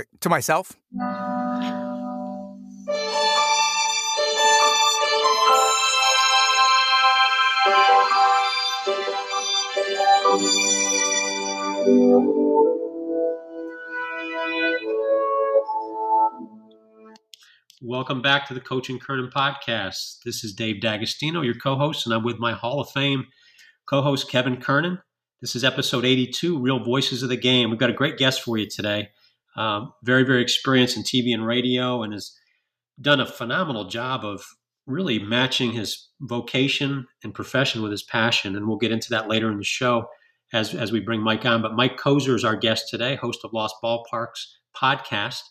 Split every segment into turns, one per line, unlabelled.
sorry, to myself.
Welcome back to the Coach and Kernan podcast. This is Dave D'Agostino, your co-host, and I'm with my Hall of Fame co-host Kevin Kernan. This is episode 82, Real Voices of the Game. We've got a great guest for you today. Um, very, very experienced in TV and radio, and has done a phenomenal job of really matching his vocation and profession with his passion. And we'll get into that later in the show as as we bring Mike on. But Mike Koser is our guest today, host of Lost Ballparks podcast.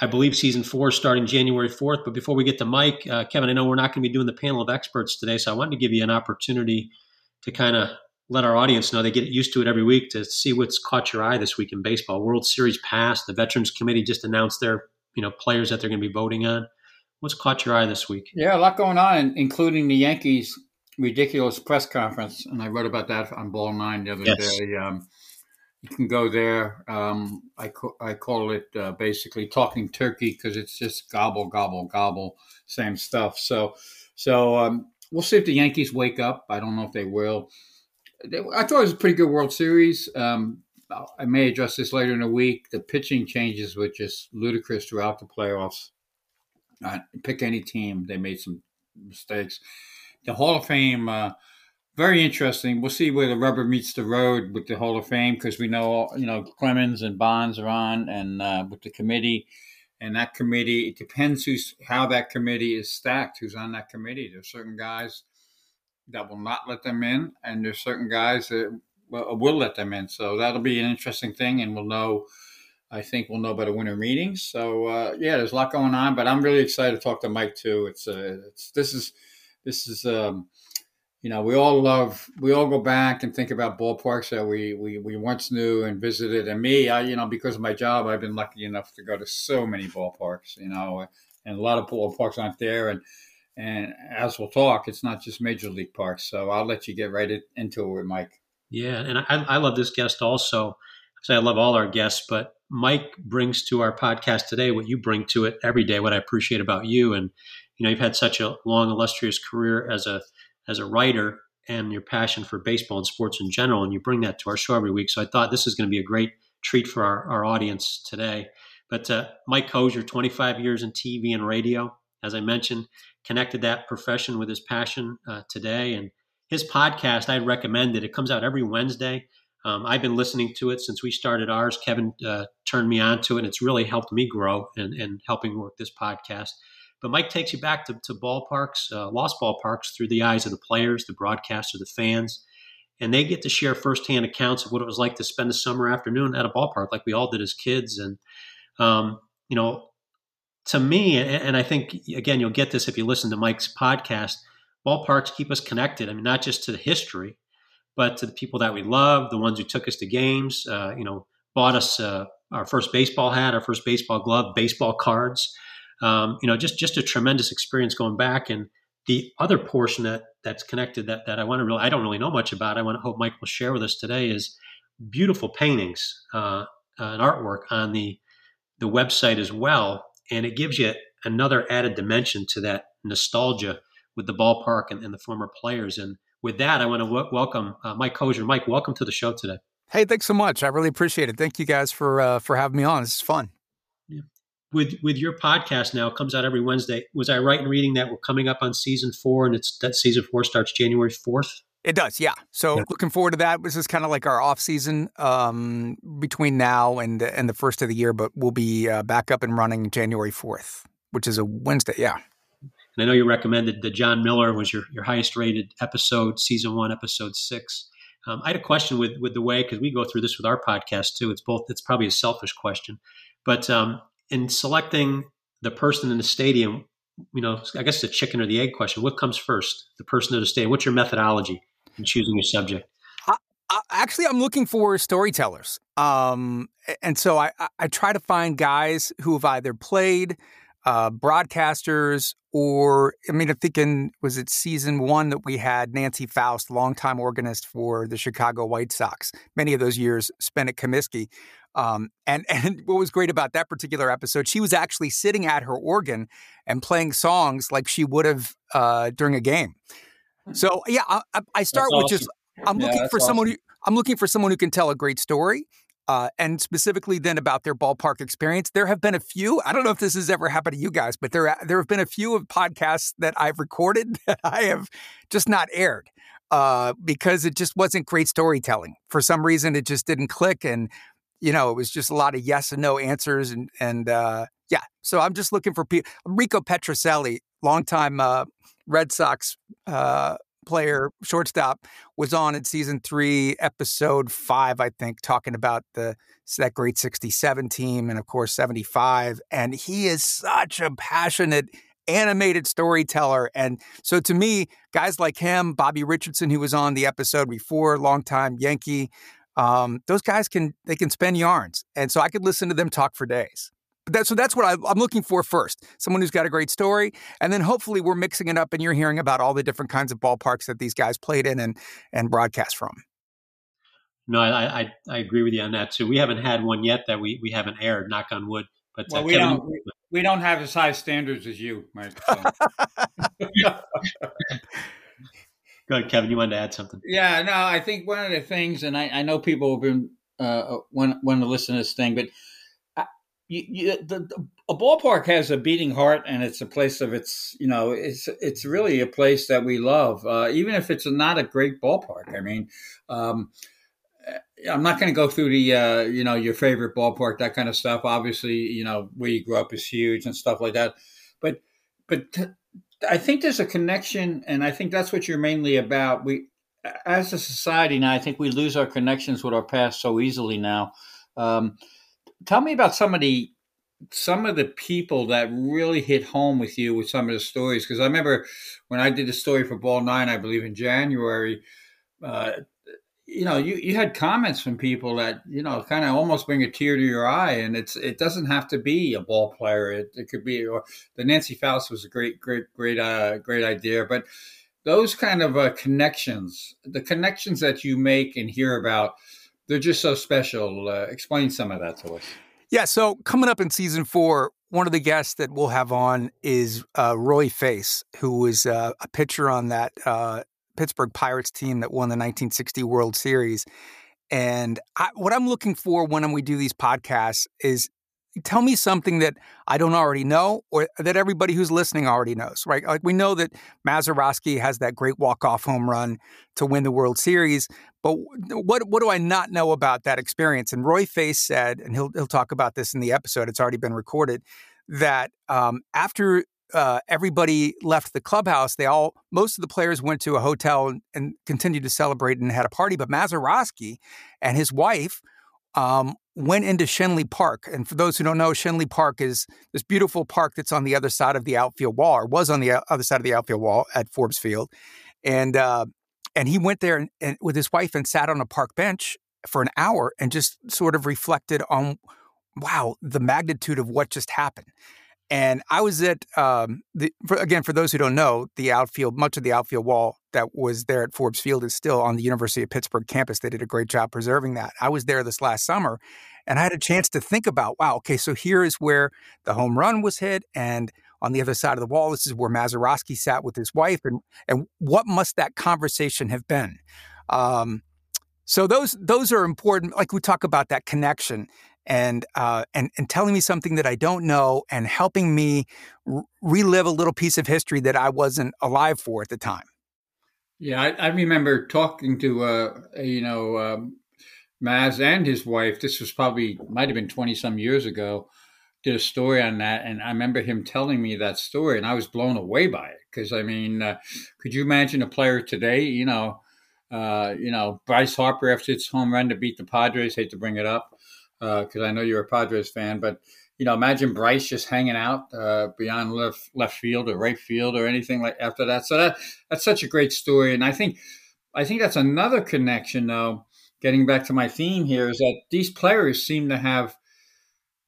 I believe season four starting January 4th. But before we get to Mike, uh, Kevin, I know we're not going to be doing the panel of experts today, so I wanted to give you an opportunity to kind of let our audience know they get used to it every week to see what's caught your eye this week in baseball. World Series passed. The Veterans Committee just announced their you know players that they're going to be voting on. What's caught your eye this week?
Yeah, a lot going on, including the Yankees' ridiculous press conference, and I wrote about that on Ball Nine the other yes. day. Um, you can go there. Um, I, I call it uh, basically talking turkey because it's just gobble, gobble, gobble, same stuff. So, so um, we'll see if the Yankees wake up. I don't know if they will. I thought it was a pretty good World Series. Um, I may address this later in the week. The pitching changes were just ludicrous throughout the playoffs. Uh, pick any team, they made some mistakes. The Hall of Fame. Uh, very interesting. We'll see where the rubber meets the road with the Hall of Fame because we know you know Clemens and Bonds are on, and uh, with the committee, and that committee it depends who's how that committee is stacked, who's on that committee. There's certain guys that will not let them in, and there's certain guys that will, will let them in. So that'll be an interesting thing, and we'll know. I think we'll know by the winter meetings. So uh, yeah, there's a lot going on, but I'm really excited to talk to Mike too. It's uh, it's this is this is. Um, you know, we all love, we all go back and think about ballparks that we, we, we once knew and visited. And me, I, you know, because of my job, I've been lucky enough to go to so many ballparks, you know, and a lot of ballparks aren't there. And, and as we'll talk, it's not just major league parks. So I'll let you get right into it with Mike.
Yeah. And I, I love this guest also. I say I love all our guests, but Mike brings to our podcast today what you bring to it every day, what I appreciate about you. And, you know, you've had such a long, illustrious career as a, as a writer and your passion for baseball and sports in general, and you bring that to our show every week. So I thought this is going to be a great treat for our, our audience today. But uh, Mike Koser, 25 years in TV and radio, as I mentioned, connected that profession with his passion uh, today. And his podcast, I'd recommend it. It comes out every Wednesday. Um, I've been listening to it since we started ours. Kevin uh, turned me on to it, and it's really helped me grow and, and helping work this podcast. But Mike takes you back to, to ballparks, uh, lost ballparks, through the eyes of the players, the broadcasters, the fans. And they get to share firsthand accounts of what it was like to spend a summer afternoon at a ballpark, like we all did as kids. And, um, you know, to me, and I think, again, you'll get this if you listen to Mike's podcast, ballparks keep us connected. I mean, not just to the history, but to the people that we love, the ones who took us to games, uh, you know, bought us uh, our first baseball hat, our first baseball glove, baseball cards um, you know, just just a tremendous experience going back. And the other portion that that's connected that that I want to really I don't really know much about. I want to hope Mike will share with us today is beautiful paintings uh, and artwork on the the website as well, and it gives you another added dimension to that nostalgia with the ballpark and, and the former players. And with that, I want to w- welcome uh, Mike Koser. Mike, welcome to the show today.
Hey, thanks so much. I really appreciate it. Thank you guys for uh, for having me on. This is fun
with with your podcast now comes out every Wednesday. Was I right in reading that we're coming up on season four, and it's that season four starts January fourth?
It does, yeah. So yeah. looking forward to that. This is kind of like our off season um, between now and and the first of the year, but we'll be uh, back up and running January fourth, which is a Wednesday. Yeah.
And I know you recommended the Jon Miller was your your highest rated episode, season one, episode six. Um, I had a question with with the way because we go through this with our podcast too. It's both. It's probably a selfish question, but um, in selecting the person in the stadium, you know, I guess the chicken or the egg question. What comes first, the person or the stadium? What's your methodology in choosing your subject?
actually, I'm looking for storytellers, um, and so I, I try to find guys who have either played, uh, broadcasters, or I mean, I'm thinking was it season one that we had Nancy Faust, longtime organist for the Chicago White Sox, many of those years spent at Comiskey. Um, and and what was great about that particular episode, she was actually sitting at her organ and playing songs like she would have uh, during a game. So yeah, I, I start That's with awesome. just I'm yeah, looking for awesome. someone who I'm looking for someone who can tell a great story. Uh, and specifically then about their ballpark experience. There have been a few. I don't know if this has ever happened to you guys, but there there have been a few of podcasts that I've recorded that I have just not aired uh, because it just wasn't great storytelling. For some reason, it just didn't click, and you know, it was just a lot of yes and no answers, and and uh, yeah. So I'm just looking for people. Rico Petrocelli, longtime uh, Red Sox uh, player, shortstop, was on in season three, episode five, I think, talking about the that great 67 team and of course 75. And he is such a passionate, animated storyteller. And so to me, guys like him, Bobby Richardson, who was on the episode before, longtime Yankee, um, those guys can they can spend yarns. And so I could listen to them talk for days. That, so that's what I, am looking for first. Someone who's got a great story, and then hopefully we're mixing it up, and you're hearing about all the different kinds of ballparks that these guys played in and and broadcast from.
No, I, I, I agree with you on that too. We haven't had one yet that we, we haven't aired. Knock on wood. But
well, uh, we Kevin, don't we, we, don't have as high standards as you, Mike. So.
Go ahead, Kevin. You wanted to add something?
Yeah, no. I think one of the things, and I, I know people have been uh, want want to listen to this thing, but you, you, the, the, a ballpark has a beating heart, and it's a place of its. You know, it's it's really a place that we love, uh, even if it's not a great ballpark. I mean, um, eh, I'm not going to go through the uh, you know your favorite ballpark, that kind of stuff. Obviously, you know where you grew up is huge and stuff like that. But but t- I think there's a connection, and I think that's what you're mainly about. We as a society now, I think we lose our connections with our past so easily now. Um, tell me about some of the some of the people that really hit home with you with some of the stories because I remember when I did the story for Ball Nine, I believe in January. Uh, you know, you, you had comments from people that you know kind of almost bring a tear to your eye, and it's it doesn't have to be a ball player. It, it could be or the Nancy Faust was a great great great uh, great idea, but those kind of uh, connections, the connections that you make and hear about they're just so special. Uh, explain some of that to us.
Yeah. So coming up in season four, one of the guests that we'll have on is uh, Roy Face, who was uh, a pitcher on that uh, Pittsburgh Pirates team that won the 1960 World Series. And I, what I'm looking for when we do these podcasts is tell me something that I don't already know or that everybody who's listening already knows, right? Like we know that Mazeroski has that great walk-off home run to win the World Series, but what what do I not know about that experience? And Roy Face said, and he'll he'll talk about this in the episode. It's already been recorded that um, after uh, everybody left the clubhouse, they all most of the players went to a hotel and, and continued to celebrate and had a party. But Mazeroski and his wife um, went into Schenley Park. And for those who don't know, Schenley Park is this beautiful park that's on the other side of the outfield wall, or was on the other side of the outfield wall at Forbes Field. And uh, and he went there and, and with his wife and sat on a park bench for an hour and just sort of reflected on, wow, the magnitude of what just happened. And I was at um, the for, again for those who don't know, the outfield, much of the outfield wall that was there at Forbes Field is still on the University of Pittsburgh campus. They did a great job preserving that. I was there this last summer, and I had a chance to think about, wow, okay, so here is where the home run was hit, and on the other side of the wall, this is where Mazeroski sat with his wife, and and what must that conversation have been? Um, so those those are important. Like we talk about that connection, and uh, and and telling me something that I don't know and helping me r- relive a little piece of history that I wasn't alive for at the time.
Yeah, I, I remember talking to uh, you know um, Maz and his wife. This was probably might have been twenty some years ago. Did a story on that, and I remember him telling me that story, and I was blown away by it. Because I mean, uh, could you imagine a player today? You know, uh, you know Bryce Harper after its home run to beat the Padres. Hate to bring it up because uh, I know you're a Padres fan, but you know, imagine Bryce just hanging out uh, beyond left left field or right field or anything like after that. So that that's such a great story, and I think I think that's another connection. Though, getting back to my theme here is that these players seem to have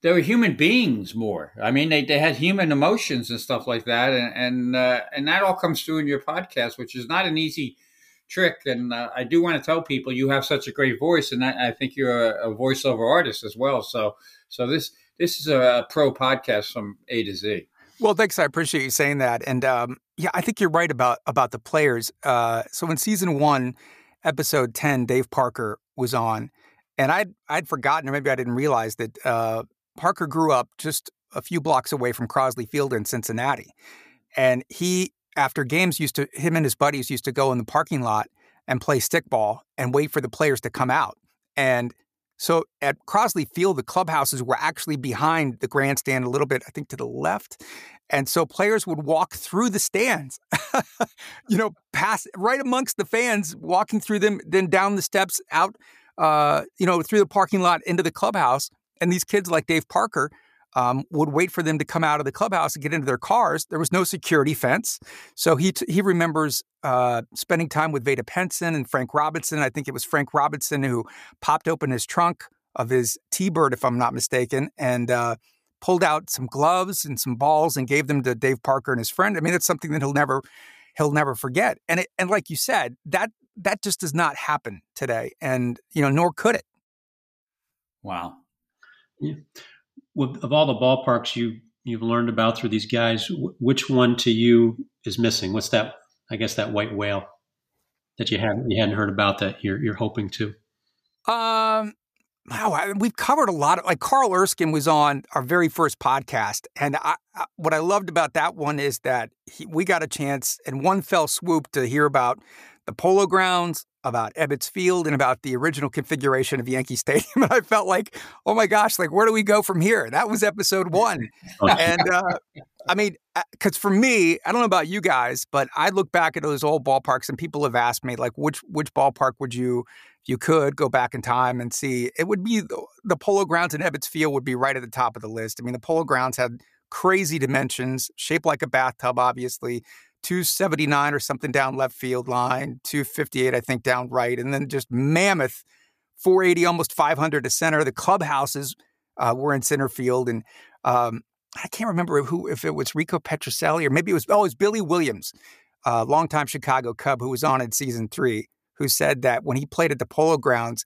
they were human beings more. I mean, they, they had human emotions and stuff like that, and and uh, and that all comes through in your podcast, which is not an easy trick. And uh, I do want to tell people you have such a great voice, and I, I think you're a, a, voiceover artist as well. So, so this this is a pro podcast from A to Z.
Well, thanks. I appreciate you saying that. And um, yeah, I think you're right about about the players. Uh, so in season one, episode ten, Dave Parker was on, and I'd I'd forgotten, or maybe I didn't realize that uh, Parker grew up just a few blocks away from Crosley Field in Cincinnati, and he after games used to him and his buddies used to go in the parking lot and play stickball and wait for the players to come out. And so at Crosley Field, the clubhouses were actually behind the grandstand a little bit, I think to the left. And so players would walk through the stands, you know, pass right amongst the fans, walking through them, then down the steps out, uh, you know, through the parking lot into the clubhouse. And these kids like Dave Parker um, would wait for them to come out of the clubhouse and get into their cars. There was no security fence, so he t- he remembers uh, spending time with Vada Pinson and Frank Robinson. I think it was Frank Robinson who popped open his trunk of his T-Bird, if I'm not mistaken, and uh, pulled out some gloves and some balls and gave them to Dave Parker and his friend. I mean, it's something that he'll never he'll never forget. And it, and like you said, that that just does not happen today, and you know, nor could it.
Wow.
Yeah of all the ballparks you you've learned about through these guys, which one to you is missing? What's that? I guess that white whale that you hadn't you hadn't heard about that you're you're hoping to.
Um. Wow, we've covered a lot of like Carl Erskine was on our very first podcast, and I, I, what I loved about that one is that he, we got a chance in one fell swoop to hear about the Polo Grounds, about Ebbets Field and about the original configuration of Yankee Stadium. And I felt like, oh my gosh, like where do we go from here? That was episode one. and uh, I mean, because uh, for me, I don't know about you guys, but I look back at those old ballparks and people have asked me, like, which which ballpark would you, if you could, go back in time and see? It would be the, the Polo Grounds in Ebbets Field would be right at the top of the list. I mean, the Polo Grounds had crazy dimensions, shaped like a bathtub, obviously 279 or something down left field line, 258, I think, down right, and then just mammoth 480, almost 500 to center. The clubhouses uh, were in center field. And um, I can't remember who, if it was Rico Petrocelli or maybe it was, oh, it was Billy Williams, uh, longtime Chicago Cub who was on in season three, who said that when he played at the Polo Grounds,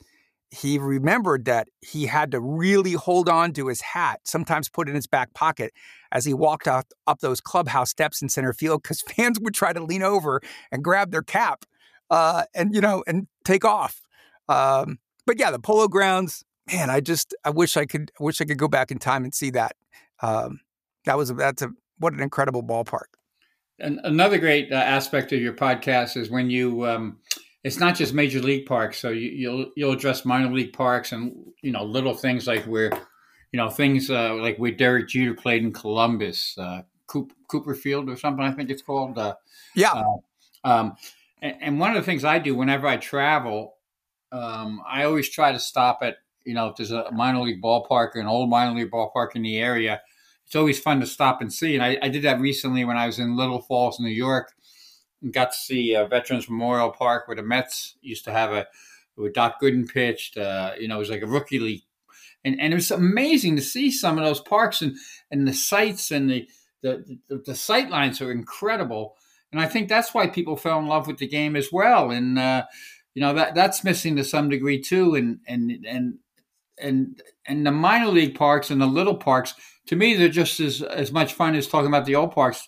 he remembered that he had to really hold on to his hat, sometimes put it in his back pocket as he walked up, up those clubhouse steps in center field because fans would try to lean over and grab their cap uh, and, you know, and take off. Um, but yeah, the polo grounds, man, I just, I wish I could, wish I could go back in time and see that. Um, that was, that's a, what an incredible ballpark.
And another great uh, aspect of your podcast is when you, um, it's not just major league parks. So you, will you'll, you'll address minor league parks and you know little things like where, you know, things uh, like where Derek Jeter played in Columbus, uh, Coop, Cooper Field or something. I think it's called. Uh,
yeah. Uh,
um, and, and, one of the things I do whenever I travel, um, I always try to stop at you know if there's a minor league ballpark or an old minor league ballpark in the area. It's always fun to stop and see. And I, I did that recently when I was in Little Falls, New York and got to see uh, Veterans Memorial Park where the Mets used to have a where Doc Gooden pitched. Uh, you know, it was like a rookie league, and and it was amazing to see some of those parks and and the sights and the the the, the sight lines are incredible. And I think that's why people fell in love with the game as well. And uh, you know that that's missing to some degree too. And and and and and the minor league parks and the little parks, to me, they're just as as much fun as talking about the old parks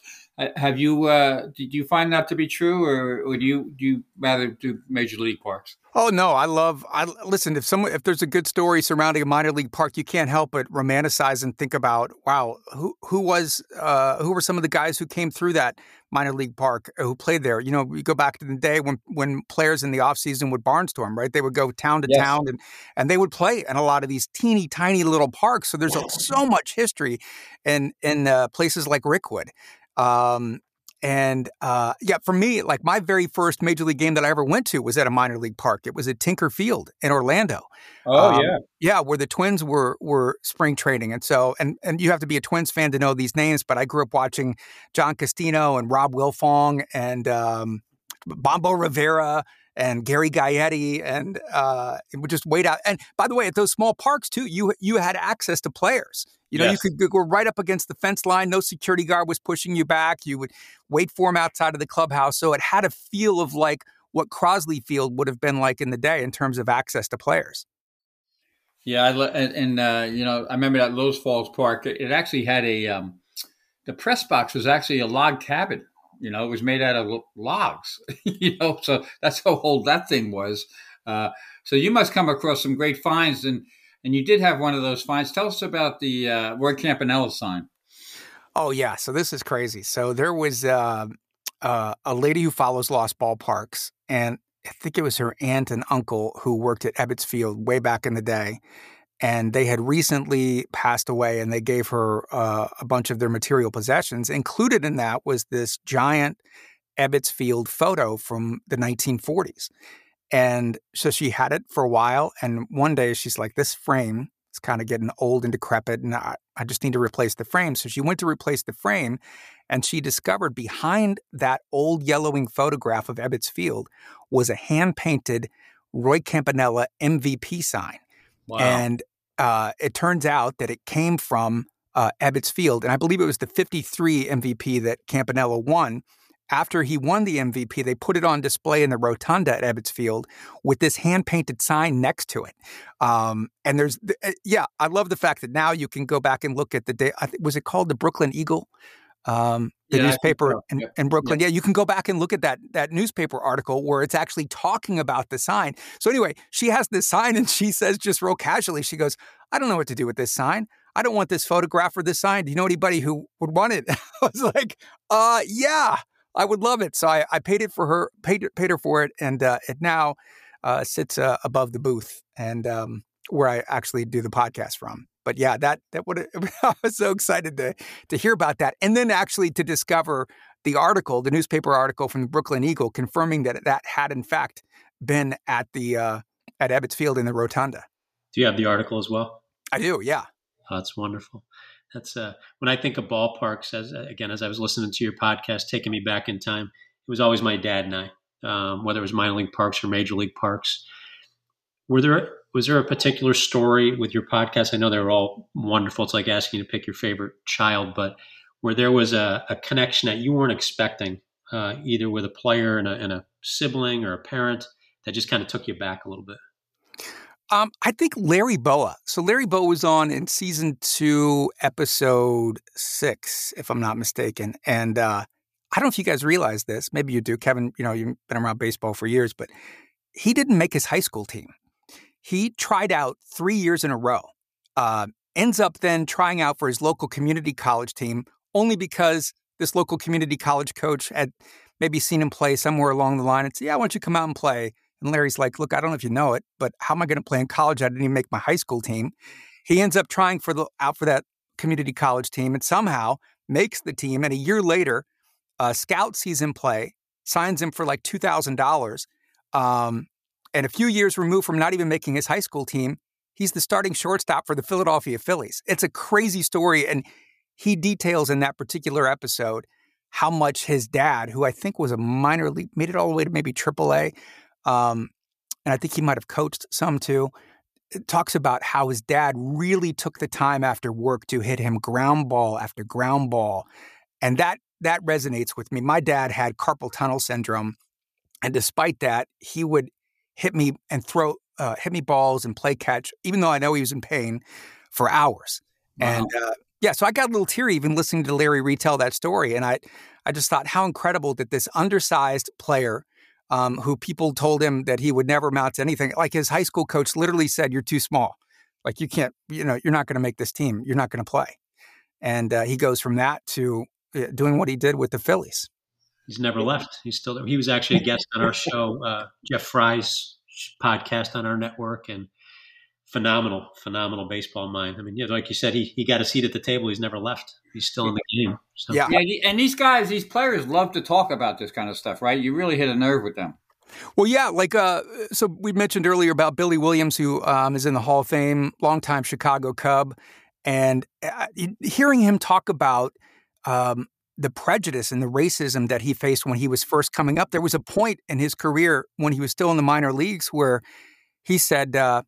have you uh, did you find that to be true, or, or do you do you rather do major league parks?
Oh no, I love. I listen. If someone, if there's a good story surrounding a minor league park, you can't help but romanticize and think about, wow, who who was, uh, who were some of the guys who came through that minor league park uh, who played there? You know, you go back to the day when when players in the off season would barnstorm, right? They would go town to yes. town and and they would play in a lot of these teeny tiny little parks. So there's a, so much history in in uh, places like Rickwood. Um, and uh, yeah, for me, like my very first major league game that I ever went to was at a minor league park. It was at Tinker Field in Orlando.
Oh um, yeah,
yeah, where the Twins were were spring training, and so and and you have to be a Twins fan to know these names. But I grew up watching John Castino and Rob Wilfong and um, Bombo Rivera and Gary Gaetti, and uh, it would just wait out. And by the way, at those small parks too, you you had access to players. You know, yes. you could go right up against the fence line. No security guard was pushing you back. You would wait for him outside of the clubhouse. So it had a feel of like what Crosley Field would have been like in the day in terms of access to players.
Yeah, I, and, and uh, you know, I remember that Lewis Falls Park. It actually had a um, the press box was actually a log cabin. You know, it was made out of logs. you know, so that's how old that thing was. Uh, so you must come across some great finds, and and you did have one of those finds. Tell us about the uh, Roy Campanella sign.
Oh yeah, so this is crazy. So there was uh, uh, a lady who follows lost ballparks, and I think it was her aunt and uncle who worked at Ebbets Field way back in the day. And they had recently passed away, and they gave her uh, a bunch of their material possessions. Included in that was this giant Ebbets Field photo from the 1940s. And so she had it for a while. And one day she's like, This frame is kind of getting old and decrepit, and I, I just need to replace the frame. So she went to replace the frame, and she discovered behind that old yellowing photograph of Ebbets Field was a hand painted Roy Campanella MVP sign. Wow. And uh, it turns out that it came from uh, Ebbets Field. And I believe it was the 53 MVP that Campanella won after he won the MVP, they put it on display in the rotunda at Ebbets Field with this hand painted sign next to it. Um, and there's, uh, yeah, I love the fact that now you can go back and look at the day. Was it called the Brooklyn Eagle? Um, the yeah, newspaper so. in, in, Brooklyn. Yeah. yeah, you can go back and look at that that newspaper article where it's actually talking about the sign. So anyway, she has this sign and she says just real casually, she goes, "I don't know what to do with this sign. I don't want this photograph or this sign. Do you know anybody who would want it?" I was like, "Uh, yeah." I would love it. So I, I paid it for her, paid, paid her for it, and uh, it now uh, sits uh, above the booth and um, where I actually do the podcast from. But yeah, that that would I was so excited to to hear about that, and then actually to discover the article, the newspaper article from the Brooklyn Eagle, confirming that that had in fact been at the uh, at Ebbets Field in the Rotunda.
Do you have the article as well?
I do. Yeah.
Oh, that's wonderful. That's uh, when I think of ballparks. As again, as I was listening to your podcast, taking me back in time, it was always my dad and I. Um, whether it was minor league parks or major league parks, were there was there a particular story with your podcast? I know they're all wonderful. It's like asking you to pick your favorite child, but where there was a, a connection that you weren't expecting, uh, either with a player and a, and a sibling or a parent, that just kind of took you back a little bit.
Um, I think Larry Bowa. So Larry Bowa was on in season two, episode six, if I'm not mistaken. And uh, I don't know if you guys realize this. Maybe you do, Kevin. You know, you've been around baseball for years, but he didn't make his high school team. He tried out three years in a row. Uh, ends up then trying out for his local community college team only because this local community college coach had maybe seen him play somewhere along the line and said, "Yeah, why don't you come out and play?" And Larry's like, look, I don't know if you know it, but how am I going to play in college? I didn't even make my high school team. He ends up trying for the out for that community college team and somehow makes the team. And a year later, a scout sees him play, signs him for like two thousand um, dollars. And a few years removed from not even making his high school team, he's the starting shortstop for the Philadelphia Phillies. It's a crazy story, and he details in that particular episode how much his dad, who I think was a minor league, made it all the way to maybe AAA, um, and I think he might have coached some too. Talks about how his dad really took the time after work to hit him ground ball after ground ball, and that that resonates with me. My dad had carpal tunnel syndrome, and despite that, he would hit me and throw uh, hit me balls and play catch, even though I know he was in pain for hours. Wow. And uh, yeah, so I got a little teary even listening to Larry retell that story, and I I just thought how incredible that this undersized player um, who people told him that he would never amount to anything. Like his high school coach literally said, "You're too small. Like you can't. You know, you're not going to make this team. You're not going to play." And uh, he goes from that to uh, doing what he did with the Phillies.
He's never left. He's still there. He was actually a guest on our show, uh, Jeff Frye's podcast on our network, and phenomenal, phenomenal baseball mind. I mean, yeah, like you said, he he got a seat at the table. He's never left. He's still in the game.
So. Yeah, yeah. And these guys, these players, love to talk about this kind of stuff, right? You really hit a nerve with them.
Well, yeah, like uh, so we mentioned earlier about Billy Williams, who um, is in the Hall of Fame, longtime Chicago Cub, and uh, hearing him talk about um, the prejudice and the racism that he faced when he was first coming up. There was a point in his career when he was still in the minor leagues where he said, uh,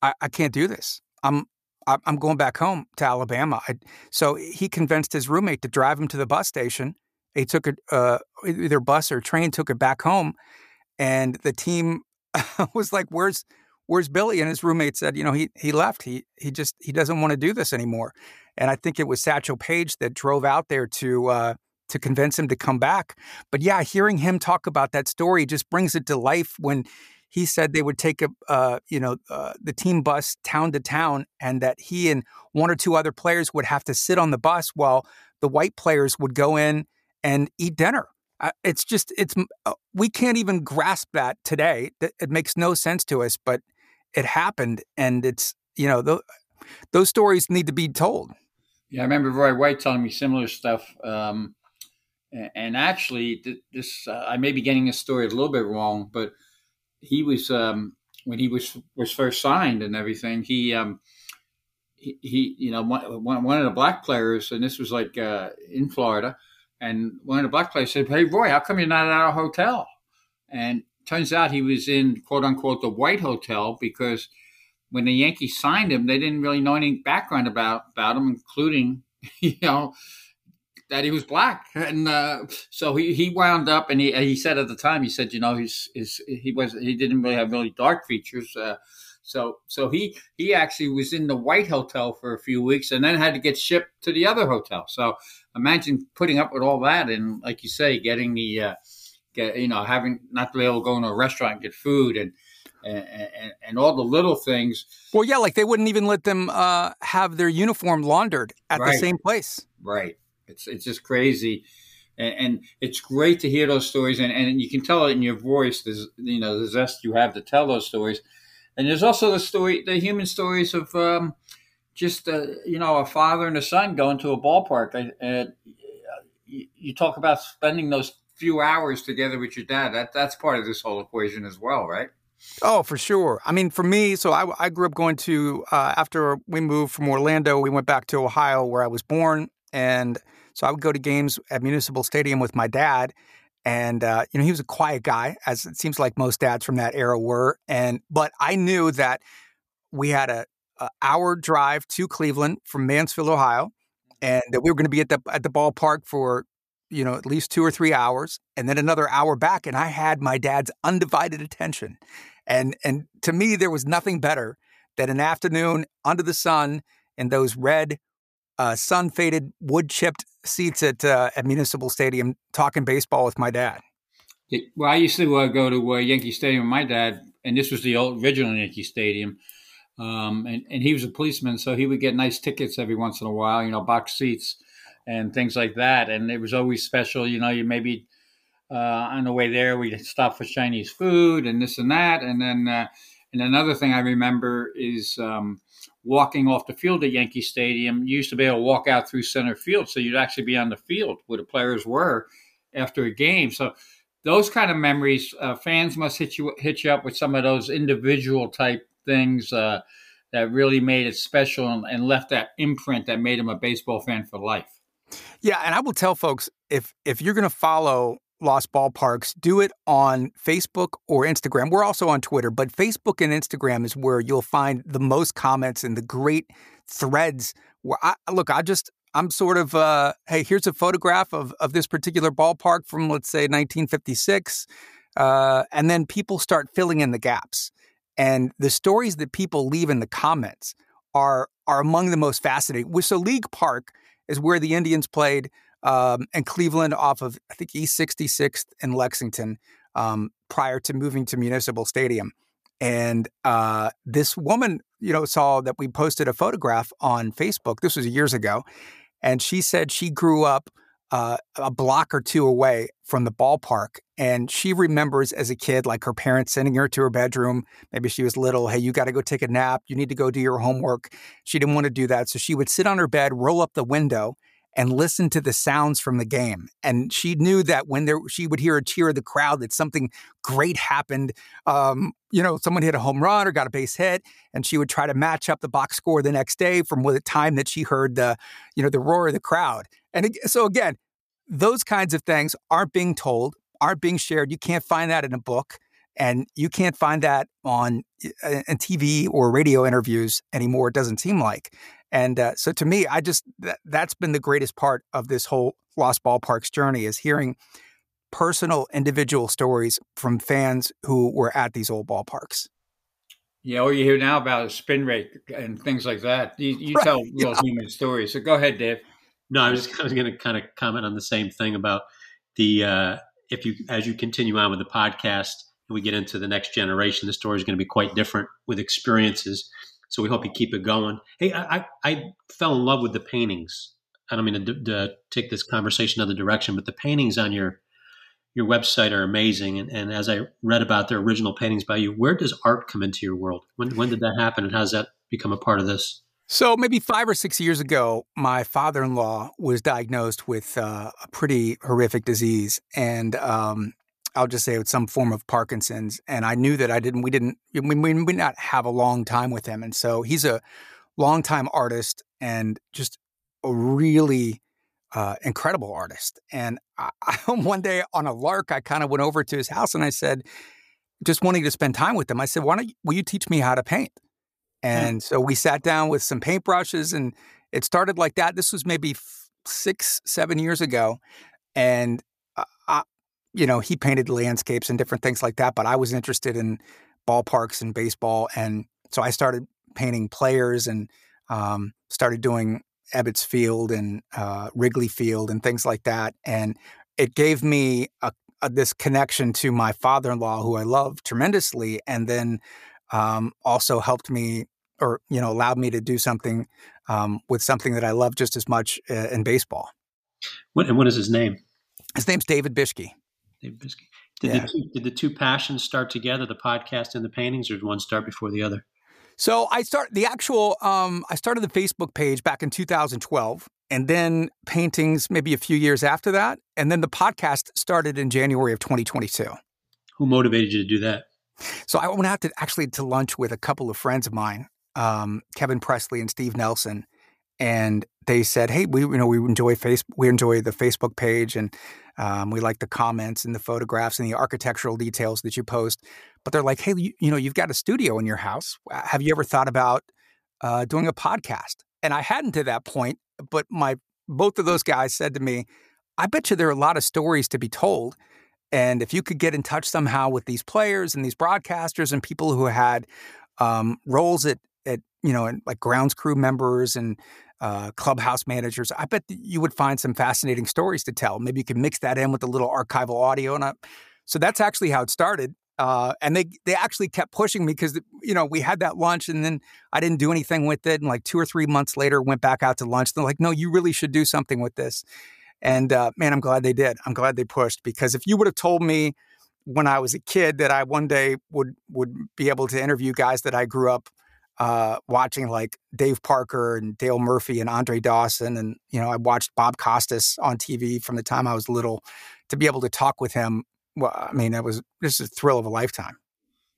I, I can't do this. I'm I'm going back home to Alabama. I, so he convinced his roommate to drive him to the bus station. He took a uh, either bus or train, took it back home, and the team was like, "Where's where's Billy?" And his roommate said, "You know, he he left. He he just he doesn't want to do this anymore." And I think it was Satchel Paige that drove out there to uh, to convince him to come back. But yeah, hearing him talk about that story just brings it to life when he said they would take a uh, you know uh, the team bus town to town and that he and one or two other players would have to sit on the bus while the white players would go in and eat dinner it's just it's uh, we can't even grasp that today it makes no sense to us but it happened and it's you know th- those stories need to be told
yeah i remember roy white telling me similar stuff um, and actually this uh, i may be getting this story a little bit wrong but he was um, when he was was first signed and everything. He um, he, he, you know one, one of the black players, and this was like uh, in Florida, and one of the black players said, "Hey Roy, how come you're not at our hotel?" And turns out he was in quote unquote the white hotel because when the Yankees signed him, they didn't really know any background about about him, including you know that he was black, and uh, so he, he wound up, and he he said at the time, he said, you know, he's, he's he was he didn't really have really dark features, uh, so so he he actually was in the white hotel for a few weeks, and then had to get shipped to the other hotel. So imagine putting up with all that, and like you say, getting the uh, get you know having not to be able to go into a restaurant and get food and. And, and, and, all the little things.
Well, yeah, like they wouldn't even let them uh, have their uniform laundered at right. the same place.
Right. It's it's just crazy, and, and, it's great to hear those stories, and, and you can tell it in your voice. There's you know the zest you have to tell those stories, and there's also the story, the human stories of um, just uh, you know a father and a son going to a ballpark. And you, you talk about spending those few hours together with your dad. That that's part of this whole equation as well, right?
Oh, for sure. I mean, for me, so I, I grew up going to, uh, after we moved from Orlando, we went back to Ohio where I was born. And so I would go to games at Municipal Stadium with my dad. And uh, you know, he was a quiet guy, as it seems like most dads from that era were. And but I knew that we had a, a hour drive to Cleveland from Mansfield, Ohio, and that we were going to be at the at the ballpark for you know at least two or three hours, and then another hour back. And I had my dad's undivided attention, and and to me, there was nothing better than an afternoon under the sun in those red uh, sun faded, wood chipped seats at uh, at Municipal Stadium, talking baseball with my dad.
Well, I used to uh, go to uh, Yankee Stadium with my dad, and this was the old, original Yankee Stadium. Um, and, and he was a policeman, so he would get nice tickets every once in a while, you know, box seats and things like that. And it was always special, you know, you maybe uh, on the way there, we'd stop for Chinese food and this and that. And then, uh, and another thing I remember is um, walking off the field at Yankee Stadium. You used to be able to walk out through center field, so you'd actually be on the field where the players were after a game. So those kind of memories, uh, fans must hit you hit you up with some of those individual type things uh, that really made it special and, and left that imprint that made him a baseball fan for life.
Yeah, and I will tell folks if if you're going to follow Lost Ballparks, do it on Facebook or Instagram. We're also on Twitter, but Facebook and Instagram is where you'll find the most comments and the great threads. Where I look, I just I'm sort of uh, hey, here's a photograph of of this particular ballpark from let's say 1956, uh, and then people start filling in the gaps, and the stories that people leave in the comments are are among the most fascinating. So League Park is where the Indians played um, and Cleveland off of, I think, East 66th in Lexington um, prior to moving to Municipal Stadium. And uh, this woman, you know, saw that we posted a photograph on Facebook. This was years ago. And she said she grew up uh, a block or two away from the ballpark. And she remembers as a kid, like her parents sending her to her bedroom. Maybe she was little. Hey, you got to go take a nap. You need to go do your homework. She didn't want to do that. So she would sit on her bed, roll up the window, and listen to the sounds from the game. And she knew that when there, she would hear a cheer of the crowd, that something great happened. Um, you know, someone hit a home run or got a base hit, and she would try to match up the box score the next day from the time that she heard the, you know, the roar of the crowd. And so again, those kinds of things aren't being told, aren't being shared. You can't find that in a book. And you can't find that on uh, in TV or radio interviews anymore. It doesn't seem like. And uh, so to me, I just that, that's been the greatest part of this whole Lost Ballparks journey is hearing personal, individual stories from fans who were at these old ballparks.
Yeah, all you hear now about is spin rate and things like that. You, you right. tell real yeah. human stories. So go ahead, Dave.
No, I was just going to kind of comment on the same thing about the uh, if you as you continue on with the podcast and we get into the next generation, the story is going to be quite different with experiences. So we hope you keep it going. Hey, I, I fell in love with the paintings. I don't mean to, to take this conversation another direction, but the paintings on your your website are amazing. And, and, as I read about the original paintings by you, where does art come into your world? When, when did that happen and how does that become a part of this?
So, maybe five or six years ago, my father in law was diagnosed with uh, a pretty horrific disease. And um, I'll just say it's some form of Parkinson's. And I knew that I didn't, we didn't, we, we, we not have a long time with him. And so he's a longtime artist and just a really uh, incredible artist. And I, I, one day on a lark, I kind of went over to his house and I said, just wanting to spend time with him, I said, why don't you, will you teach me how to paint? Hmm. And so we sat down with some paintbrushes and it started like that. This was maybe six, seven years ago. And, I, you know, he painted landscapes and different things like that. But I was interested in ballparks and baseball. And so I started painting players and um, started doing Ebbets Field and uh, Wrigley Field and things like that. And it gave me a, a, this connection to my father in law, who I love tremendously. And then um, also helped me or you know allowed me to do something um, with something that I love just as much uh, in baseball.
What and what is his name?
His name's David Bischke.
David. Did, yeah. the two, did the two passions start together, the podcast and the paintings, or did one start before the other?
So I start the actual. Um, I started the Facebook page back in 2012, and then paintings maybe a few years after that, and then the podcast started in January of 2022.
Who motivated you to do that?
So I went out to actually to lunch with a couple of friends of mine, um, Kevin Presley and Steve Nelson, and they said, "Hey, we you know we enjoy face we enjoy the Facebook page and um, we like the comments and the photographs and the architectural details that you post." But they're like, "Hey, you, you know, you've got a studio in your house. Have you ever thought about uh, doing a podcast?" And I hadn't to that point, but my both of those guys said to me, "I bet you there are a lot of stories to be told." And if you could get in touch somehow with these players and these broadcasters and people who had um, roles at, at, you know, like grounds crew members and uh, clubhouse managers, I bet you would find some fascinating stories to tell. Maybe you could mix that in with a little archival audio. And I, so that's actually how it started. Uh, and they they actually kept pushing me because you know we had that lunch and then I didn't do anything with it and like two or three months later went back out to lunch. They're like, no, you really should do something with this. And uh, man, I'm glad they did. I'm glad they pushed because if you would have told me when I was a kid that I one day would would be able to interview guys that I grew up uh, watching, like Dave Parker and Dale Murphy and Andre Dawson, and you know I watched Bob Costas on TV from the time I was little. To be able to talk with him, well, I mean, that was just a thrill of a lifetime.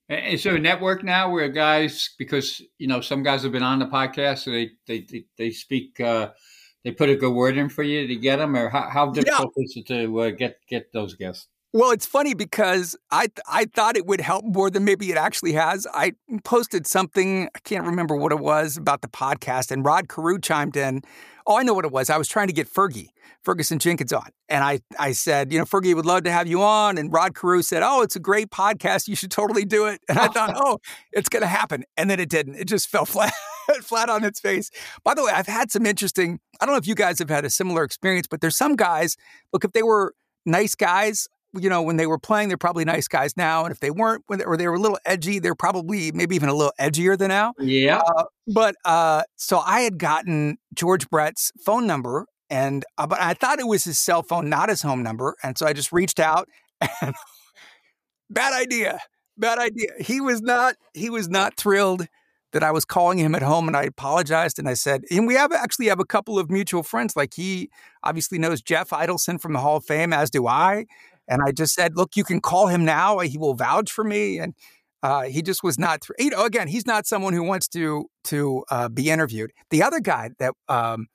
Is there a network now where guys, because you know some guys have been on the podcast, so they they they, they speak. Uh, they put a good word in for you to get them, or how, how difficult yeah. is it to uh, get get those guests?
Well, it's funny because I I thought it would help more than maybe it actually has. I posted something I can't remember what it was about the podcast, and Rod Carew chimed in. Oh, I know what it was. I was trying to get Fergie Ferguson Jenkins on, and I I said, you know, Fergie would love to have you on, and Rod Carew said, oh, it's a great podcast. You should totally do it. And I thought, oh, it's going to happen, and then it didn't. It just fell flat. flat on its face. By the way, I've had some interesting, I don't know if you guys have had a similar experience, but there's some guys, look, if they were nice guys, you know, when they were playing, they're probably nice guys now. And if they weren't, when they, or they were a little edgy, they're probably maybe even a little edgier than now.
Yeah. Uh,
but uh, so I had gotten George Brett's phone number, and uh, but I thought it was his cell phone, not his home number. And so I just reached out, and bad idea, bad idea. He was not. He was not thrilled that I was calling him at home and I apologized and I said, and we have actually have a couple of mutual friends. Like he obviously knows Jeff Idelson from the Hall of Fame, as do I. And I just said, look, you can call him now. He will vouch for me. And uh, he just was not, you know, again, he's not someone who wants to to uh, be interviewed. The other guy that um,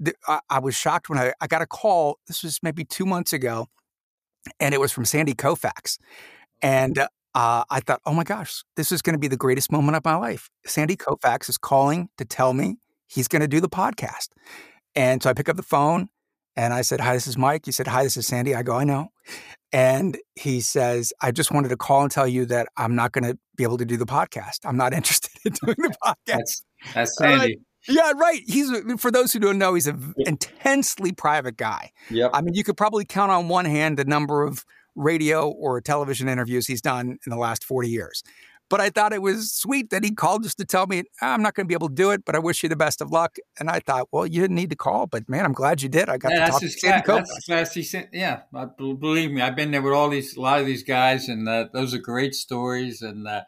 the, I, I was shocked when I, I got a call. This was maybe two months ago, and it was from Sandy Koufax. And uh, I thought, oh my gosh, this is going to be the greatest moment of my life. Sandy Koufax is calling to tell me he's going to do the podcast. And so I pick up the phone and I said, hi, this is Mike. He said, hi, this is Sandy. I go, I know. And he says, I just wanted to call and tell you that I'm not going to be able to do the podcast. I'm not interested in doing the podcast.
that's, that's Sandy.
Uh, yeah, right. He's for those who don't know, he's an yep. intensely private guy.
Yep.
I mean, you could probably count on one hand the number of radio or television interviews he's done in the last 40 years. But I thought it was sweet that he called just to tell me, I'm not going to be able to do it, but I wish you the best of luck. And I thought, well, you didn't need to call, but man, I'm glad you did. I got yeah, to talk to Sandy Cope.
Yeah, believe me, I've been there with all these, a lot of these guys, and uh, those are great stories. And uh,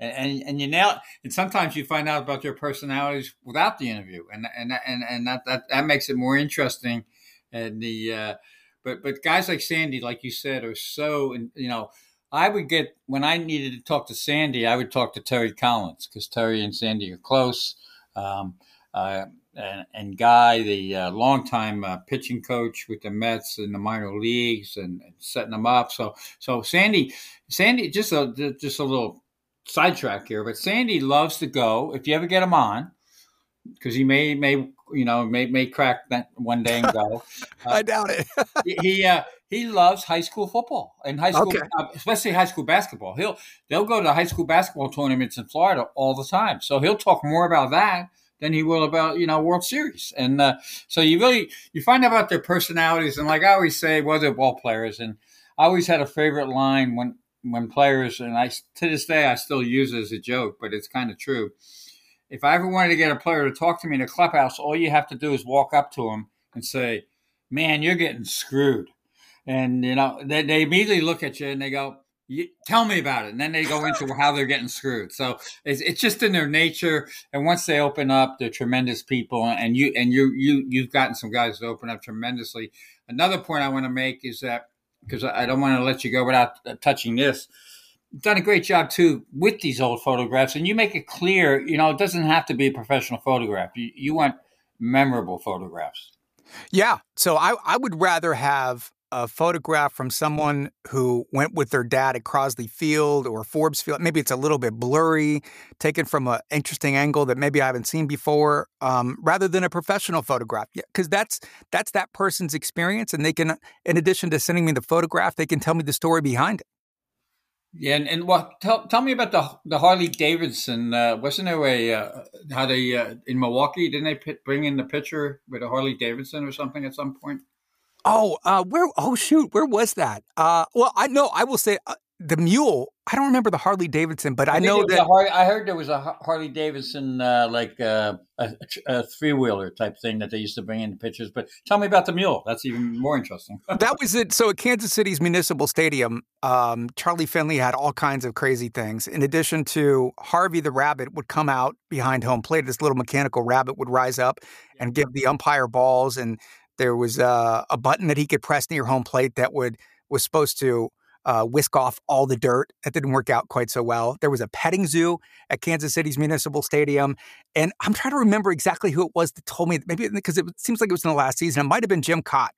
and and you nail and sometimes you find out about their personalities without the interview and and and, and that, that that makes it more interesting and the uh, but but guys like sandy like you said are so you know I would get when I needed to talk to Sandy, I would talk to Terry Collins because Terry and Sandy are close. Um, uh, and, and, Guy, the uh, longtime uh, pitching coach with the Mets in the minor leagues, and, and, setting them up. So, so Sandy, Sandy, just a just a little sidetrack here, but Sandy loves to go. If you ever get him on, because he may may you know may may crack that one day and go.
Uh, I doubt it.
he uh, he loves high school football and high school, okay. uh, especially high school basketball. He'll they'll go to high school basketball tournaments in Florida all the time, so he'll talk more about that than he will about you know World Series. And uh, so you really you find out about their personalities, and like I always say, well, they're ball players, and I always had a favorite line when when players, and I to this day I still use it as a joke, but it's kind of true. If I ever wanted to get a player to talk to me in a clubhouse, all you have to do is walk up to him and say, "Man, you're getting screwed." and you know they, they immediately look at you and they go tell me about it. And then they go into how they're getting screwed. So it's, it's just in their nature. And once they open up they're tremendous people. And you and you you you've gotten some guys to open up tremendously. Another point i want to make is that because i don't want to let you go without uh, touching this done a great job too with these old photographs and you make it clear you know it doesn't have to be a professional photograph you, you want memorable photographs
yeah so I, I would rather have a photograph from someone who went with their dad at Crosley Field or Forbes Field. Maybe it's a little bit blurry, taken from an interesting angle that maybe I haven't seen before, um, rather than a professional photograph. Yeah, because that's that's that person's experience, and they can, in addition to sending me the photograph, they can tell me the story behind it.
Yeah, and, and what? Tell, tell me about the the Harley Davidson. Uh, wasn't there a uh, how they uh, in Milwaukee? Didn't they pit, bring in the picture with a Harley Davidson or something at some point?
Oh, uh, where? Oh, shoot, where was that? Uh, well, I know. I will say uh, the mule. I don't remember the Harley Davidson, but I, I know that
Harley, I heard there was a Harley Davidson uh, like uh, a, a three wheeler type thing that they used to bring in the pictures. But tell me about the mule. That's even more interesting.
that was it. So at Kansas City's Municipal Stadium, um, Charlie Finley had all kinds of crazy things. In addition to Harvey the rabbit would come out behind home plate. This little mechanical rabbit would rise up and give the umpire balls and there was uh, a button that he could press near home plate that would was supposed to uh, whisk off all the dirt. That didn't work out quite so well. There was a petting zoo at Kansas City's Municipal Stadium, and I'm trying to remember exactly who it was that told me. Maybe because it seems like it was in the last season. It might have been Jim Kaat,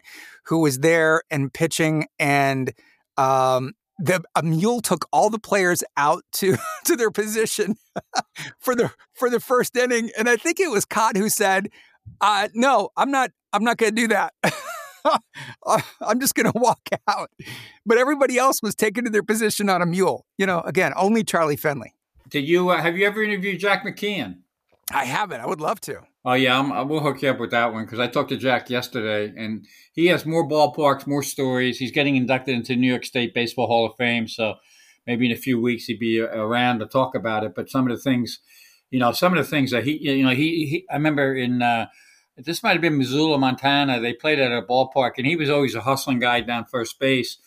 who was there and pitching, and um, the a mule took all the players out to to their position for the for the first inning, and I think it was Kaat who said, uh, "No, I'm not. I'm not going to do that. I'm just going to walk out. But everybody else was taken to their position on a mule. You know, again, only Charlie Finley.
Did you uh, have you ever interviewed Jack McKeon?
I haven't. I would love to.
Oh yeah, I'm, I will hook you up with that one because I talked to Jack yesterday, and he has more ballparks, more stories. He's getting inducted into New York State Baseball Hall of Fame, so maybe in a few weeks he'd be around to talk about it. But some of the things, you know, some of the things that he, you know, he, he I remember in uh, this might have been Missoula, Montana. They played at a ballpark, and he was always a hustling guy down first base.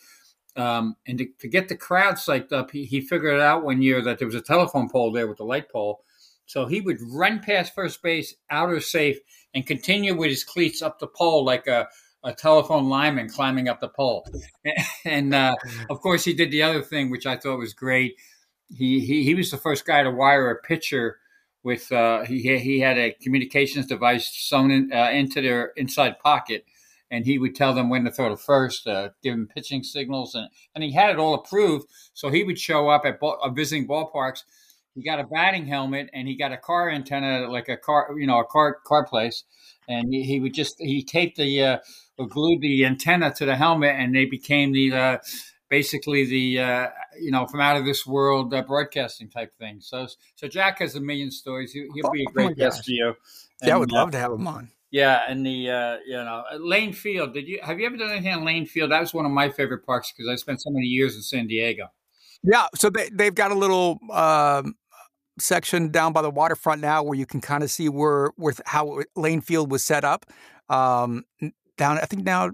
Um, and to, to, get the crowd psyched up, he, he figured out one year that there was a telephone pole there with the light pole. So he would run past first base, outer safe, and continue with his cleats up the pole like a, a telephone lineman climbing up the pole. and uh, of course, he did the other thing, which I thought was great. He, he, he was the first guy to wire a pitcher with uh, he he had a communications device sewn in, uh, into their inside pocket, and he would tell them when to throw the first, uh, give them pitching signals, and and he had it all approved. So he would show up at ball, uh, visiting ballparks. he got a batting helmet and he got a car antenna, like a car, you know, a car car place, and he, he would just he taped the uh, or glued the antenna to the helmet, and they became the uh, basically the uh, you know from out of this world uh, broadcasting type thing. So so Jack has a million stories. He, will be a oh great oh guest for you.
And, yeah, I would love to have him on.
Yeah, and the uh, you know Lane Field. Did you have you ever done anything on Lane Field? That was one of my favorite parks because I spent so many years in San Diego.
Yeah, so they they've got a little um, section down by the waterfront now where you can kind of see where where how Lane Field was set up. Um, down, I think now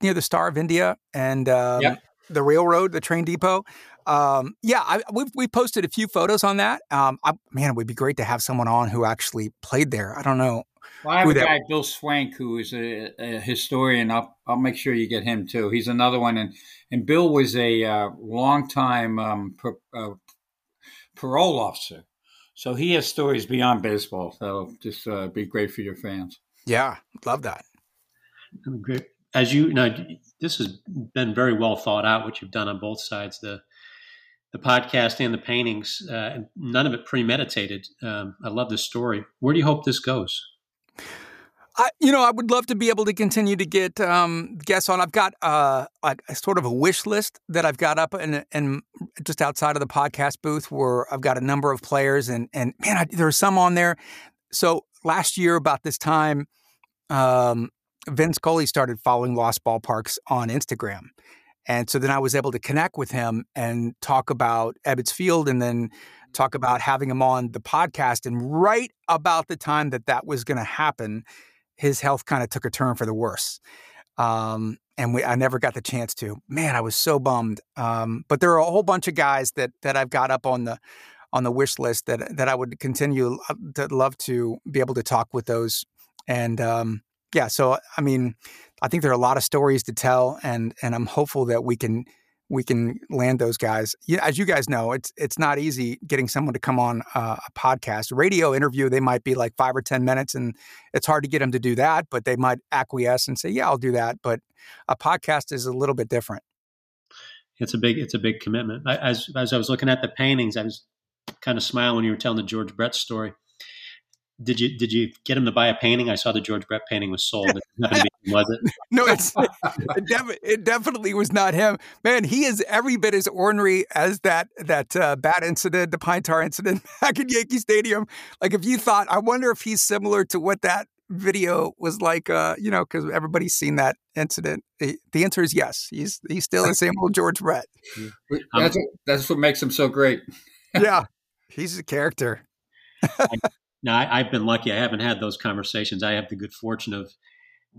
near the Star of India and um, yep. The railroad, the train depot. Um, yeah, I, we've we posted a few photos on that. Um, I, man, it would be great to have someone on who actually played there. I don't know.
Well, I have a that... guy, Bill Swank, who is a, a, historian. I'll, I'll make sure you get him too. He's another one, and and Bill was a uh, longtime um, uh, parole officer, so he has stories beyond baseball. That'll just uh, be great for your fans.
Yeah, love that.
Great. As you know, this has been very well thought out. What you've done on both sides, the the podcast and the paintings, uh, none of it premeditated. Um, I love this story. Where do you hope this goes?
I, you know, I would love to be able to continue to get um, guests on. I've got uh, a, a, sort of a wish list that I've got up and and just outside of the podcast booth where I've got a number of players and and man, I, there are some on there. So last year about this time, um, Vin Scully started following Lost Ballparks on Instagram. And so then I was able to connect with him and talk about Ebbets Field and then talk about having him on the podcast. And right about the time that that was going to happen, his health kind of took a turn for the worse. Um, and we, I never got the chance to. Man, I was so bummed. Um, but there are a whole bunch of guys that that I've got up on the on the wish list that that I would continue uh, to love to be able to talk with those. And um, yeah, so I mean, I think there are a lot of stories to tell, and and I'm hopeful that we can we can land those guys. Yeah, as you guys know, it's it's not easy getting someone to come on uh, a podcast, radio interview. They might be like five or ten minutes, and it's hard to get them to do that. But they might acquiesce and say, "Yeah, I'll do that." But a podcast is a little bit different.
It's a big it's a big commitment. I, as as I was looking at the paintings, I was kind of smiling when you were telling the George Brett story did you did you get him to buy a painting? I saw the George Brett painting was sold. It was it?
no, it's it, def- it, definitely was not him. Man, he is every bit as ornery as that that uh, bad incident, the pine tar incident back in Yankee Stadium. Like, if you thought, I wonder if he's similar to what that video was like. Uh, you know, because everybody's seen that incident. The, the, answer is yes. He's he's still the same old George Brett.
That's what, that's what makes him so great.
yeah, he's a character.
Now, I, have been lucky. I haven't had those conversations. I have the good fortune of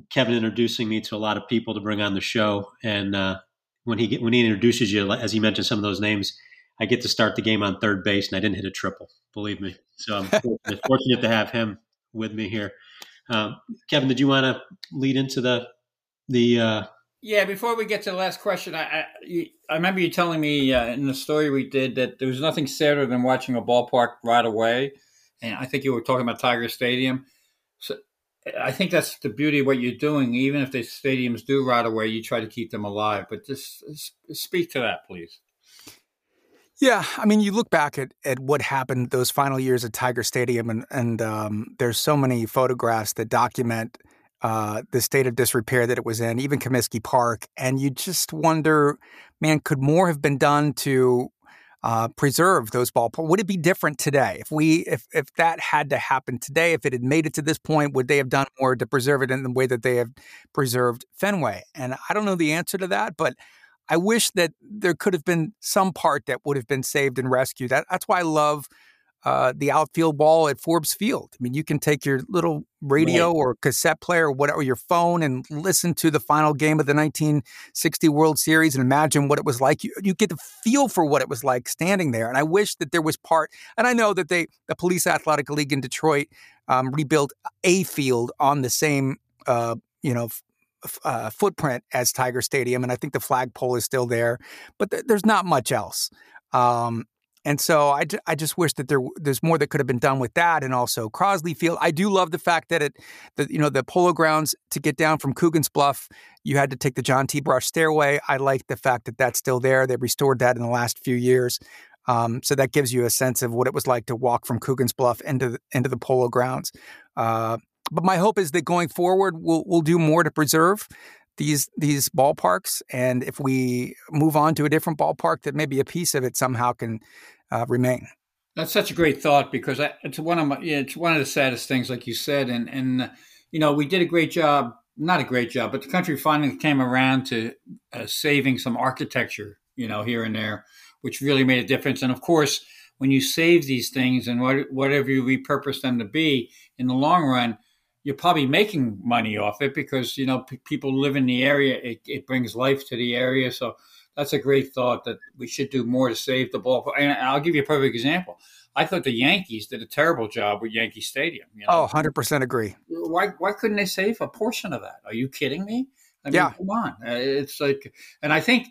Kevin introducing me to a lot of people to bring on the show. And uh, when he get, when he introduces you, as he mentioned some of those names, I get to start the game on third base, and I didn't hit a triple. Believe me. So I'm fortunate, fortunate to have him with me here. Um, Kevin, did you want to lead into the the? Uh,
yeah, before we get to the last question, I I, I remember you telling me uh, in the story we did that there was nothing sadder than watching a ballpark right away and I think you were talking about Tiger Stadium. So I think that's the beauty of what you're doing. Even if the stadiums do rot away, you try to keep them alive. But just speak to that, please.
Yeah, I mean, you look back at, at what happened those final years at Tiger Stadium, and and um, there's so many photographs that document uh, the state of disrepair that it was in, even Comiskey Park, and you just wonder, man, could more have been done to uh, preserve those ballparks? Would it be different today if we if if that had to happen today? If it had made it to this point, would they have done more to preserve it in the way that they have preserved Fenway? And I don't know the answer to that, but I wish that there could have been some part that would have been saved and rescued. That, that's why I love uh, the outfield ball at Forbes Field. I mean, you can take your little radio right. or cassette player or whatever, your phone, and listen to the final game of the 1960 World Series and imagine what it was like. You, you get the feel for what it was like standing there. And I wish that there was part, and I know that they, the Police Athletic League in Detroit, um, rebuilt a field on the same, uh, you know, uh, footprint as Tiger Stadium, and I think the flagpole is still there, but th- there's not much else. Um, and so I, I just wish that there there's more that could have been done with that, and also Crosley Field. I do love the fact that it, the, you know, the Polo Grounds to get down from Coogan's Bluff, you had to take the John T. Brush stairway. I like the fact that that's still there. They restored that in the last few years. Um, so that gives you a sense of what it was like to walk from Coogan's Bluff into the, into the Polo Grounds. Uh, but my hope is that going forward, we'll we'll do more to preserve these these ballparks, and if we move on to a different ballpark, that maybe a piece of it somehow can uh, remain.
That's such a great thought because I, it's one of my it's one of the saddest things, like you said, and and you know we did a great job, not a great job, but the country finally came around to uh, saving some architecture, you know, here and there, which really made a difference. And of course, when you save these things and what, whatever you repurpose them to be, in the long run, you're probably making money off it because you know p- people live in the area. It, it, brings life to the area, so that's a great thought that we should do more to save the ball. And I'll give you a perfect example. I thought the Yankees did a terrible job with Yankee Stadium.
You know? Oh, 100% agree.
Why, why couldn't they save a portion of that? Are you kidding me?
I mean, yeah.
come on. Uh, it's like, and I think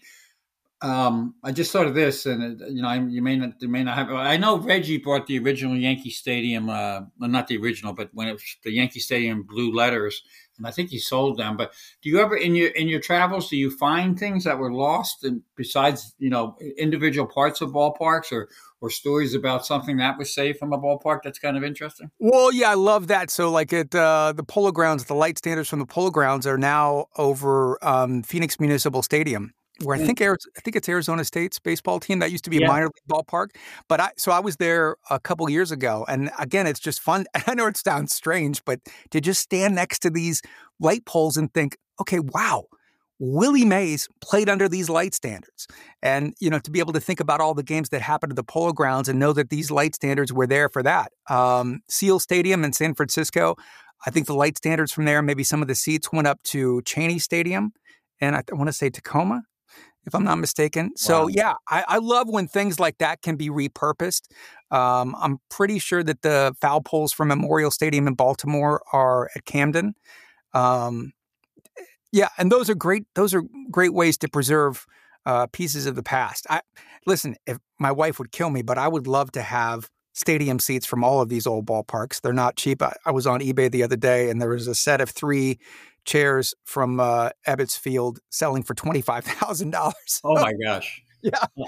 um, I just thought of this, and you know, you may not, you may not have. I know Reggie bought the original Yankee Stadium, uh, well, not the original, but when it was the Yankee Stadium blue letters, and I think he sold them. But do you ever, in your in your travels, do you find things that were lost, and besides, you know, individual parts of ballparks, or or stories about something that was saved from a ballpark? That's kind of interesting.
Well, yeah, I love that. So, like at uh, the Polo Grounds, the light standards from the Polo Grounds are now over um, Phoenix Municipal Stadium where I think I think it's Arizona State's baseball team that used to be a minor league ballpark. But I so I was there a couple years ago, and again, it's just fun. I know it sounds strange, but to just stand next to these light poles and think, okay, wow. Willie Mays played under these light standards. And, you know, to be able to think about all the games that happened at the Polo Grounds and know that these light standards were there for that. Um, Seals Stadium in San Francisco, I think the light standards from there, maybe some of the seats went up to Cheney Stadium and I, I want to say Tacoma if I'm not mistaken. So yeah, I, I, love when things like that can be repurposed. Um, I'm pretty sure that the foul poles from Memorial Stadium in Baltimore are at Camden. Um, yeah, and those are great. Those are great ways to preserve uh, pieces of the past. I listen. If my wife would kill me, but I would love to have stadium seats from all of these old ballparks. They're not cheap. I, I was on eBay the other day, and there was a set of three chairs from uh, Ebbets Field selling for twenty five thousand dollars.
Oh my gosh!
yeah, uh,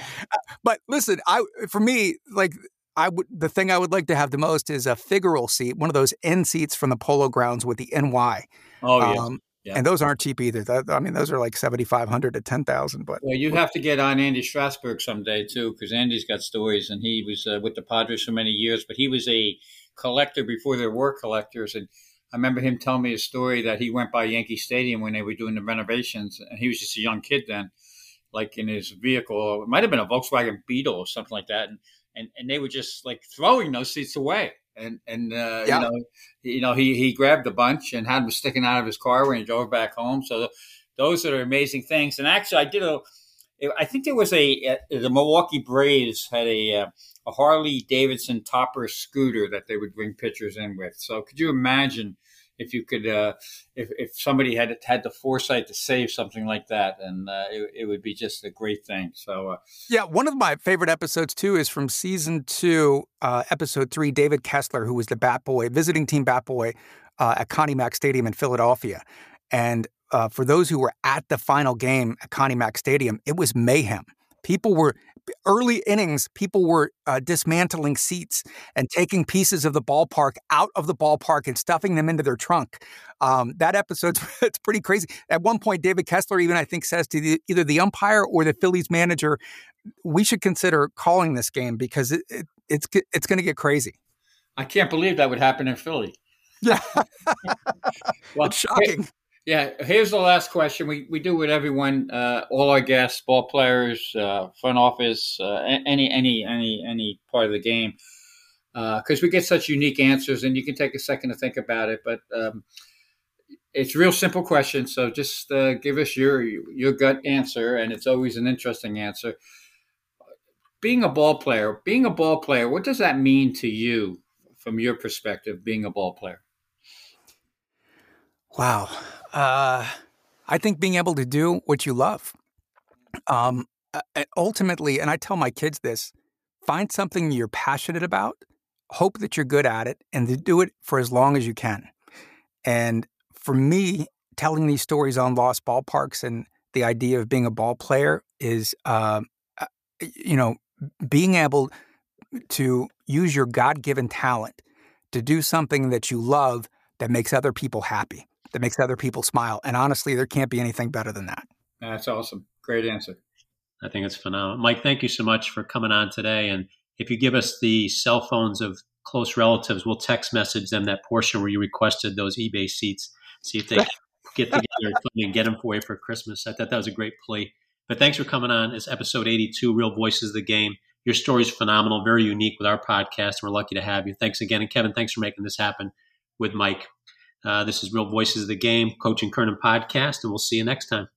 but listen, I for me like I would the thing I would like to have the most is a figural seat, one of those end seats from the Polo Grounds with the NY.
Oh yeah. Um,
yeah. And those aren't cheap either. That, I mean, those are like seventy five hundred to ten thousand. But
well, you have to get on Andy Strasberg someday too, because Andy's got stories, and he was uh, with the Padres for many years. But he was a collector before there were collectors, and I remember him telling me a story that he went by Yankee Stadium when they were doing the renovations, and he was just a young kid then, like in his vehicle. It might have been a Volkswagen Beetle or something like that, and and, and they were just like throwing those seats away. And and uh, yeah. you know, you know, he he grabbed a bunch and had them sticking out of his car when he drove back home. So those are amazing things. And actually, I did a. I think there was a, a the Milwaukee Braves had a uh, a Harley Davidson topper scooter that they would bring pitchers in with. So could you imagine if you could, uh, if, if somebody had had the foresight to save something like that, and uh, it, it, would be just a great thing. So, uh,
yeah, one of my favorite episodes too is from season two, uh, episode three. David Kessler, who was the Bat Boy, visiting team Bat Boy uh, at Connie Mack Stadium in Philadelphia, and uh, for those who were at the final game at Connie Mack Stadium, it was mayhem. People were early innings, people were uh, dismantling seats and taking pieces of the ballpark out of the ballpark and stuffing them into their trunk. Um, that episode's it's pretty crazy. At one point, David Kessler even I think says to the, either the umpire or the Phillies manager, "We should consider calling this game because it, it, it's it's going to get crazy."
I can't believe that would happen in Philly.
Yeah, well, it's shocking.
Yeah, here's the last question. We we do with everyone, uh, all our guests, ball players, uh, front office, uh, any any any any part of the game, because uh, we get such unique answers, and you can take a second to think about it. But um, it's real simple question, so just uh, give us your your gut answer, and it's always an interesting answer. Being a ball player, being a ball player, what does that mean to you from your perspective? Being a ball player.
Wow. Uh, I think being able to do what you love. Um, ultimately, and I tell my kids this find something you're passionate about, hope that you're good at it, and do it for as long as you can. And for me, telling these stories on lost ballparks and the idea of being a ball player is, uh, uh you know, being able to use your God given talent to do something that you love that makes other people happy, that makes other people smile. And honestly, there can't be anything better than that.
That's awesome. Great answer.
I think it's phenomenal. Mike, thank you so much for coming on today. And if you give us the cell phones of close relatives, we'll text message them that portion where you requested those eBay seats, see if they get together and get them for you for Christmas. I thought that was a great plea. But thanks for coming on. It's episode 82, Real Voices of the Game. Your story is phenomenal, very unique with our podcast, we're lucky to have you. Thanks again. And Kevin, thanks for making this happen with Mike. Uh, this is Real Voices of the Game, Coach and Kernan podcast, and we'll see you next time.